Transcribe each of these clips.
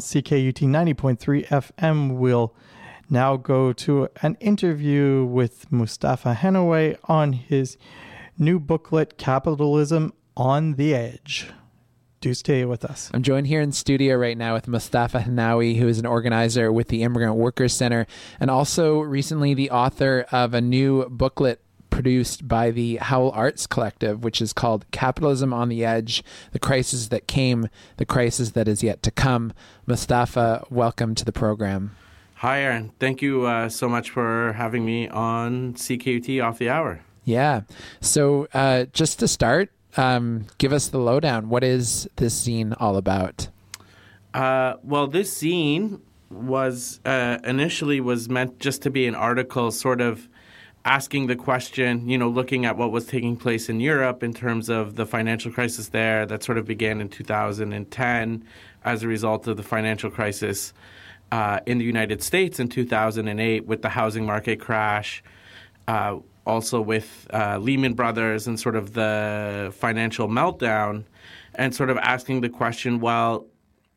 CKUT 90.3 FM. We'll now go to an interview with Mostafa Henaway on his new booklet, Capitalism on the Edge. Do stay with us. I'm joined here in studio right now with Mostafa Henaway, who is an organizer with the Immigrant Workers Center and also recently the author of a new booklet produced by the Howl Arts Collective, which is called Capitalism on the Edge The Crisis That Came, The Crisis That Is Yet to Come. Mostafa, welcome to the program. Hi, Aaron. Thank you uh, so much for having me on CKUT Off the Hour. Yeah. So, uh, just to start, um, give us the lowdown. What is this zine all about? Uh, well, this zine was uh, initially was meant just to be an article, sort of asking the question, you know, looking at what was taking place in Europe in terms of the financial crisis there that sort of began in 2010 as a result of the financial crisis uh, in the United States in 2008 with the housing market crash, uh, also with uh, Lehman Brothers and sort of the financial meltdown, and sort of asking the question, well,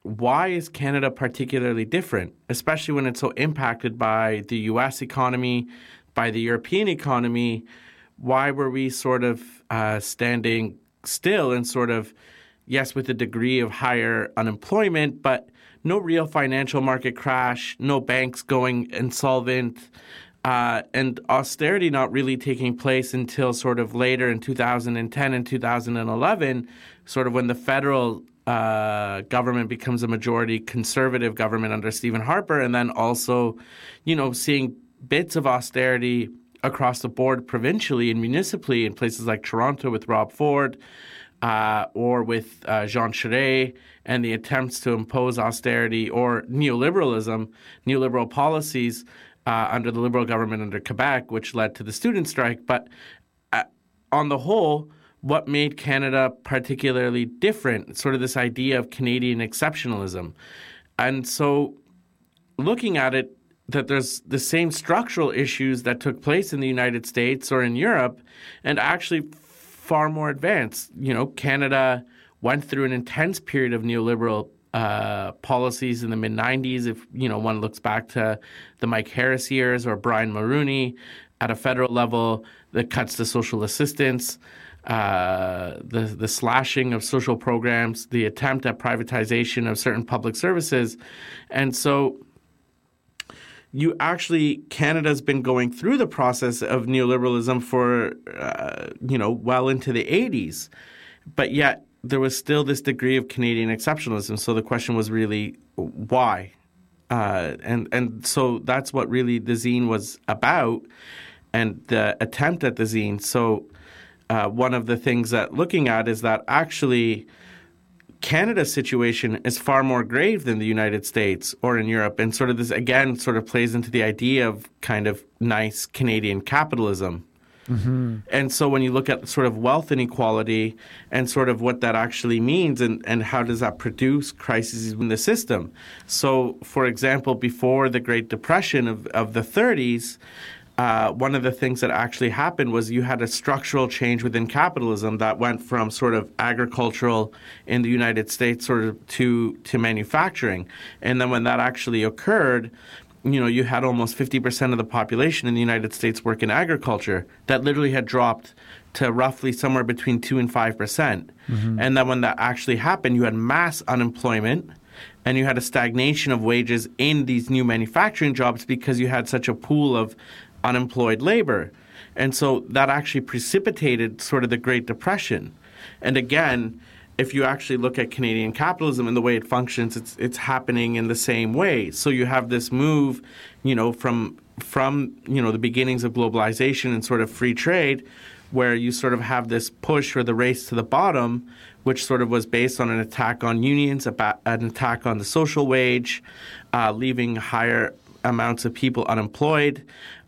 why is Canada particularly different, especially when it's so impacted by the US economy, by the European economy, why were we sort of uh, standing still and sort of, yes, with a degree of higher unemployment, but no real financial market crash, no banks going insolvent, uh, and austerity not really taking place until sort of later in 2010 and 2011, sort of when the federal uh, government becomes a majority conservative government under Stephen Harper, and then also, you know, seeing bits of austerity across the board provincially and municipally in places like Toronto with Rob Ford uh, or with uh, Jean Charest and the attempts to impose austerity or neoliberalism, neoliberal policies uh, under the Liberal government under Quebec, which led to the student strike. But uh, on the whole, what made Canada particularly different? Sort of this idea of Canadian exceptionalism. And so looking at it, that there's the same structural issues that took place in the United States or in Europe, and actually far more advanced. You know, Canada went through an intense period of neoliberal uh, policies in the mid 90s. If you know one looks back to the Mike Harris years or Brian Mulroney at a federal level, the cuts to social assistance. Uh, the the slashing of social programs, the attempt at privatization of certain public services, and so you actually Canada's been going through the process of neoliberalism for uh, you know well into the 80s but yet there was still this degree of Canadian exceptionalism. So the question was really why? Uh, and and so that's what really the zine was about and the attempt at the zine. So uh, one of the things that looking at is that actually Canada's situation is far more grave than the United States or in Europe. And sort of this, again, sort of plays into the idea of kind of nice Canadian capitalism. Mm-hmm. And so when you look at sort of wealth inequality and sort of what that actually means and, and how does that produce crises in the system. So, for example, before the Great Depression of, of the 30s, uh, one of the things that actually happened was you had a structural change within capitalism that went from sort of agricultural in the United States sort of to to manufacturing, and then when that actually occurred, you know you had almost fifty percent of the population in the United States work in agriculture. That literally had dropped to roughly somewhere between two and five percent, mm-hmm. and then when that actually happened, you had mass unemployment and you had a stagnation of wages in these new manufacturing jobs because you had such a pool of unemployed labor. And so that actually precipitated sort of the Great Depression. And again, if you actually look at Canadian capitalism and the way it functions, it's it's happening in the same way. So you have this move, you know, from from you know the beginnings of globalization and sort of free trade, where you sort of have this push or the race to the bottom, which sort of was based on an attack on unions, an attack on the social wage, uh, leaving higher amounts of people unemployed,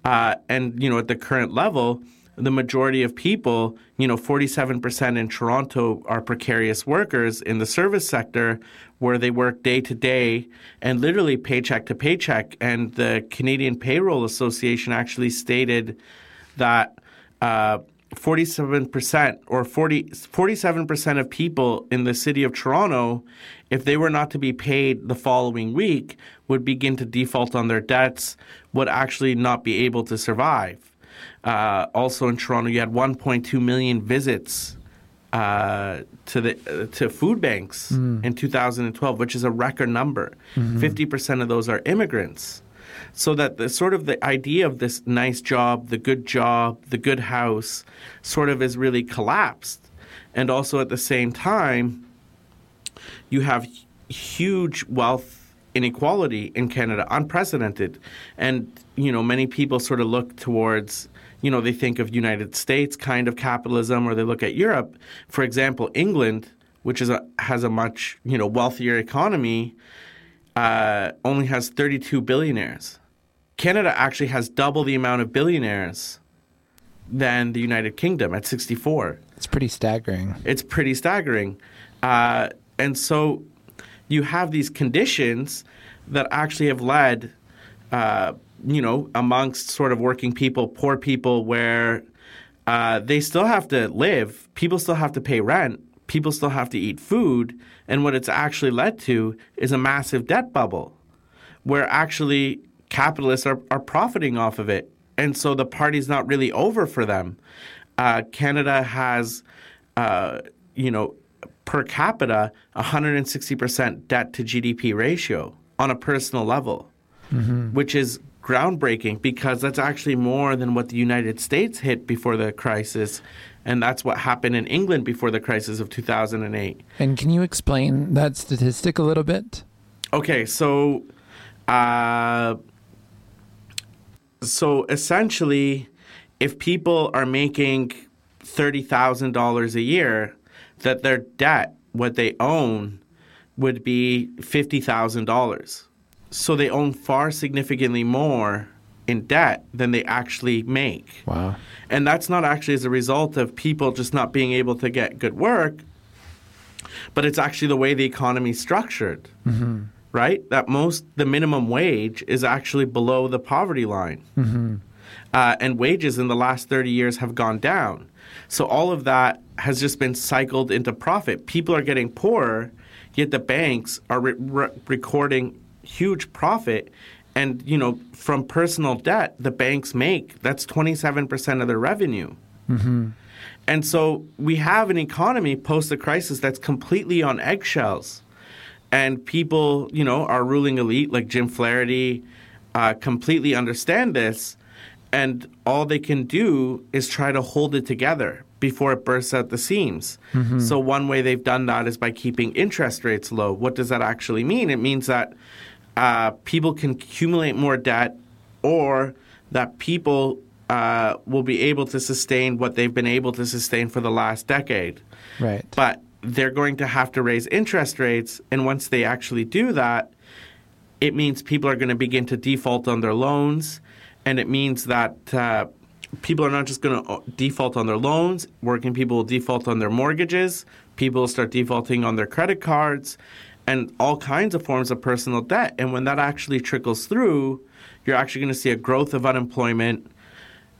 uh, and you know, at the current level, the majority of people, you know, 47% in Toronto are precarious workers in the service sector where they work day to day and literally paycheck to paycheck. And the Canadian Payroll Association actually stated that uh, 47% or 40, 47% of people in the city of Toronto, if they were not to be paid the following week, would begin to default on their debts, would actually not be able to survive. Uh, also in Toronto, you had 1.2 million visits uh, to the uh, to food banks mm. in 2012, which is a record number. Mm-hmm. 50% of those are immigrants so that the sort of the idea of this nice job, the good job, the good house, sort of is really collapsed. And also at the same time, you have huge wealth inequality in Canada, unprecedented. And, you know, many people sort of look towards, you know, they think of United States kind of capitalism or they look at Europe. For example, England, which is a, has a much, you know, wealthier economy, uh, only has 32 billionaires. Canada actually has double the amount of billionaires than the United Kingdom at 64. It's pretty staggering. It's pretty staggering. Uh, and so you have these conditions that actually have led, uh, you know, amongst sort of working people, poor people, where uh, they still have to live, people still have to pay rent, people still have to eat food. And what it's actually led to is a massive debt bubble where actually capitalists are, are profiting off of it. And so the party's not really over for them. Uh, Canada has, uh, you know, per capita, 160% debt to GDP ratio on a personal level, mm-hmm. which is groundbreaking because that's actually more than what the United States hit before the crisis. And that's what happened in England before the crisis of 2008. And can you explain that statistic a little bit? Okay, so uh, so essentially, if people are making $30,000 a year, that their debt, what they own, would be $50,000. So they own far significantly more in debt than they actually make. Wow. And that's not actually as a result of people just not being able to get good work, but it's actually the way the economy is structured. Mm-hmm right? That most the minimum wage is actually below the poverty line, mm-hmm. uh, and wages in the last thirty years have gone down. So all of that has just been cycled into profit. People are getting poorer, yet the banks are re- re- recording huge profit. And you know, from personal debt, the banks make that's twenty seven percent of their revenue. Mm-hmm. And so we have an economy post the crisis that's completely on eggshells and people, you know, our ruling elite like Jim Flaherty uh, completely understand this, and all they can do is try to hold it together before it bursts at the seams. Mm-hmm. So one way they've done that is by keeping interest rates low. What does that actually mean? It means that uh, people can accumulate more debt, or that people uh, will be able to sustain what they've been able to sustain for the last decade. Right. But they're going to have to raise interest rates. And once they actually do that, it means people are going to begin to default on their loans. And it means that uh, people are not just going to uh, default on their loans, working people will default on their mortgages, people will start defaulting on their credit cards, and all kinds of forms of personal debt. And when that actually trickles through, you're actually going to see a growth of unemployment.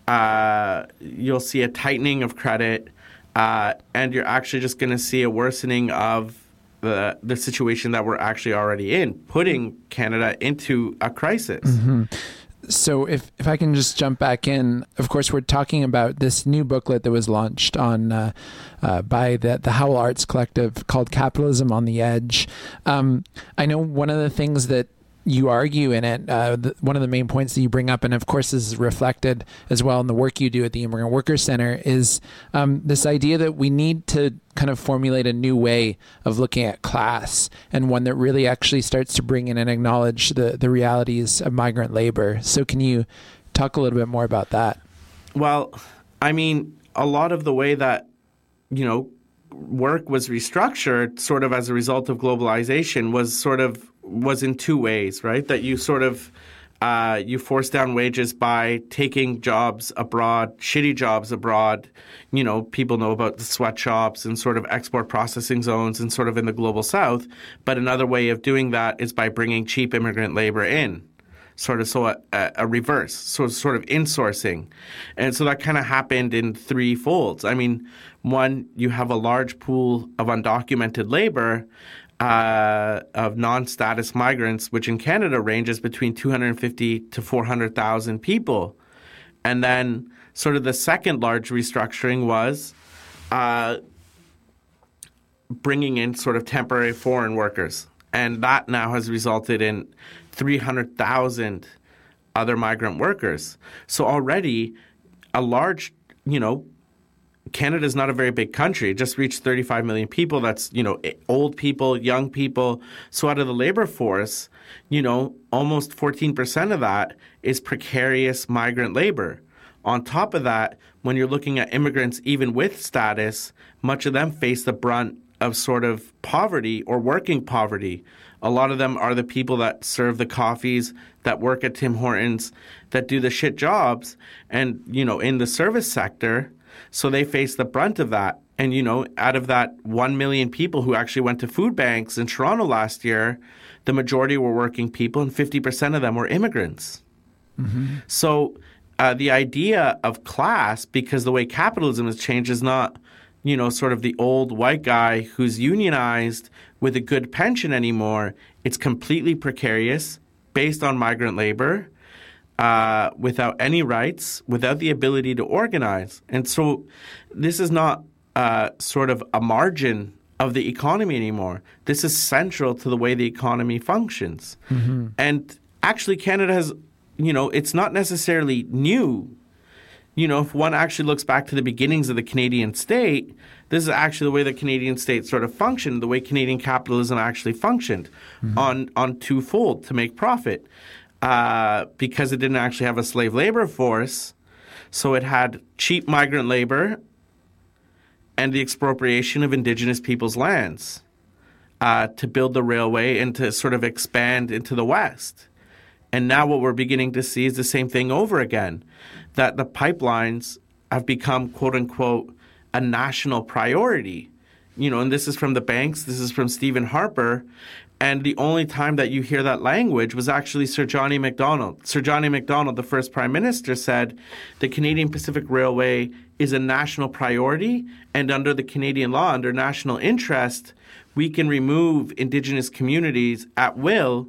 Uh, you'll see a tightening of credit uh, and you're actually just going to see a worsening of the the situation that we're actually already in, putting Canada into a crisis. Mm-hmm. So if if I can just jump back in, of course we're talking about this new booklet that was launched on uh, uh, by the the Howl Arts Collective called "Capitalism on the Edge." Um, I know one of the things that you argue in it, uh, the, one of the main points that you bring up, and of course is reflected as well in the work you do at the Immigrant Workers Center, is um, this idea that we need to kind of formulate a new way of looking at class and one that really actually starts to bring in and acknowledge the, the realities of migrant labor. So, can you talk a little bit more about that? Well, I mean, a lot of the way that, you know, work was restructured sort of as a result of globalization was sort of was in two ways, right? That you sort of uh, you force down wages by taking jobs abroad, shitty jobs abroad. You know, people know about the sweatshops and sort of export processing zones and sort of in the global south. But another way of doing that is by bringing cheap immigrant labor in. sort of so a, a reverse, so sort of insourcing, and so that kind of happened in three folds. I mean, one, you have a large pool of undocumented labor. Uh, of non-status migrants, which in Canada ranges between 250 to 400,000 people, and then sort of the second large restructuring was uh, bringing in sort of temporary foreign workers. And that now has resulted in 300,000 other migrant workers. So already a large, you know, Canada is not a very big country. It just reached 35 million people. That's, you know, old people, young people. So out of the labor force, you know, almost 14% of that is precarious migrant labor. On top of that, when you're looking at immigrants, even with status, much of them face the brunt of sort of poverty or working poverty. A lot of them are the people that serve the coffees, that work at Tim Hortons, that do the shit jobs, and, you know, in the service sector. So they face the brunt of that. And, you know, out of that 1 million people who actually went to food banks in Toronto last year, the majority were working people and 50% of them were immigrants. Mm-hmm. So uh, the idea of class, because the way capitalism has changed, is not, you know, sort of the old white guy who's unionized with a good pension anymore. It's completely precarious, based on migrant labor, uh, without any rights, without the ability to organize. And so this is not uh, sort of a margin of the economy anymore. This is central to the way the economy functions. Mm-hmm. And actually, Canada has you know, it's not necessarily new. You know, if one actually looks back to the beginnings of the Canadian state, this is actually the way the Canadian state sort of functioned, the way Canadian capitalism actually functioned mm-hmm. on, on twofold to make profit. Uh, because it didn't actually have a slave labor force, so it had cheap migrant labor and the expropriation of indigenous people's lands uh, to build the railway and to sort of expand into the West. And now what we're beginning to see is the same thing over again that the pipelines have become, quote unquote, a national priority. You know, and this is from the banks, this is from Stephen Harper. And the only time that you hear that language was actually Sir John A. Macdonald. Sir John A. Macdonald, the first prime minister, said the Canadian Pacific Railway is a national priority, and under the Canadian law, under national interest, we can remove Indigenous communities at will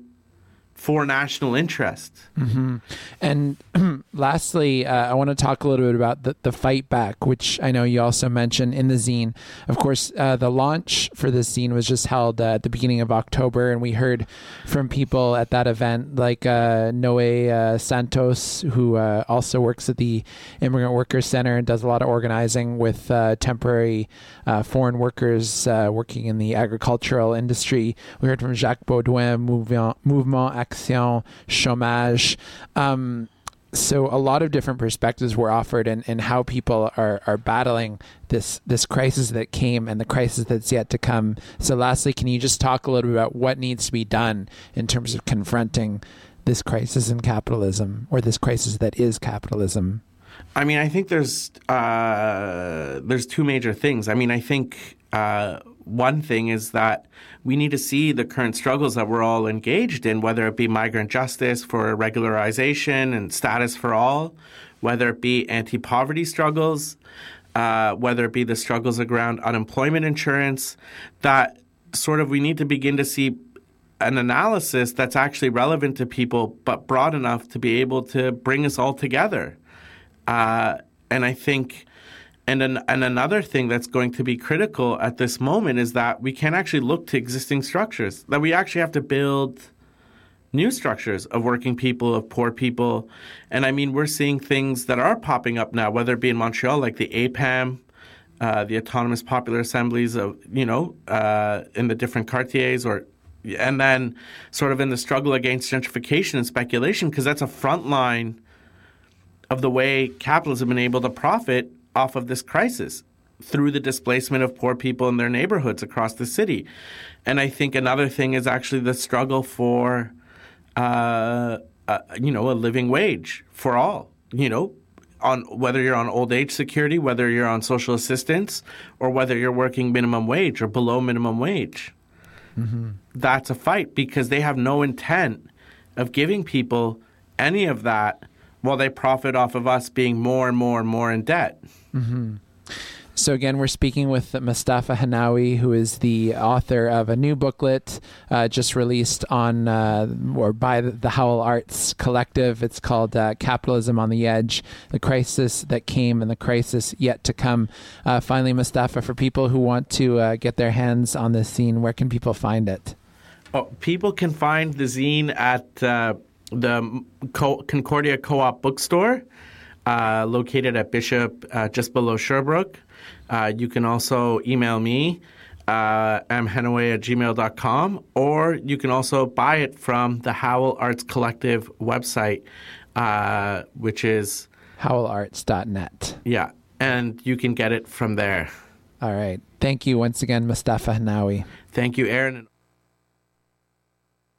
for national interest. Mm-hmm. And lastly, uh, I want to talk a little bit about the, the fight back, which I know you also mentioned in the zine. Of course, uh, the launch for this zine was just held uh, at the beginning of October, and we heard from people at that event like uh, Noe uh, Santos, who uh, also works at the Immigrant Workers Center and does a lot of organizing with temporary foreign workers working in the agricultural industry. We heard from Jacques Baudouin, Mouvement, Mouvement Action Chômage. Um, so a lot of different perspectives were offered and, and how people are, are battling this this crisis that came and the crisis that's yet to come. So lastly, can you just talk a little bit about what needs to be done in terms of confronting this crisis in capitalism or this crisis that is capitalism? I mean, I think there's uh, there's two major things. I mean, I think uh, one thing is that we need to see the current struggles that we're all engaged in, whether it be migrant justice for regularization and status for all, whether it be anti poverty struggles, uh, whether it be the struggles around unemployment insurance, that sort of we need to begin to see an analysis that's actually relevant to people, but broad enough to be able to bring us all together. Uh, and I think and an, and another thing that's going to be critical at this moment is that we can't actually look to existing structures. That we actually have to build new structures of working people, of poor people. And I mean, we're seeing things that are popping up now, whether it be in Montreal, like the APAM, uh, the Autonomous Popular Assemblies of, you know, uh, in the different quartiers or and then sort of in the struggle against gentrification and speculation, because that's a front line of the way capitalism been able to profit off of this crisis through the displacement of poor people in their neighborhoods across the city. And I think another thing is actually the struggle for, uh, uh, you know, a living wage for all. You know, on whether you're on old age security, whether you're on social assistance, or whether you're working minimum wage or below minimum wage. Mm-hmm. That's a fight because they have no intent of giving people any of that while they profit off of us being more and more and more in debt. So again, we're speaking with Mostafa Henaway, who is the author of a new booklet uh, just released on uh, or by the Howl Arts Collective. It's called uh, "Capitalism on the Edge: The Crisis That Came and the Crisis Yet to Come." Uh, finally, Mostafa, for people who want to uh, get their hands on this zine, where can people find it? Oh, people can find the zine at uh, the Co- Concordia Co-op bookstore, uh, located at Bishop, uh, just below Sherbrooke. Uh, you can also email me, uh, mhenaway at gmail.com, or you can also buy it from the Howl Arts Collective website, uh, which is, howlarts.net. yeah, and you can get it from there. All right. Thank you once again, Mostafa Henaway. Thank you, Aaron.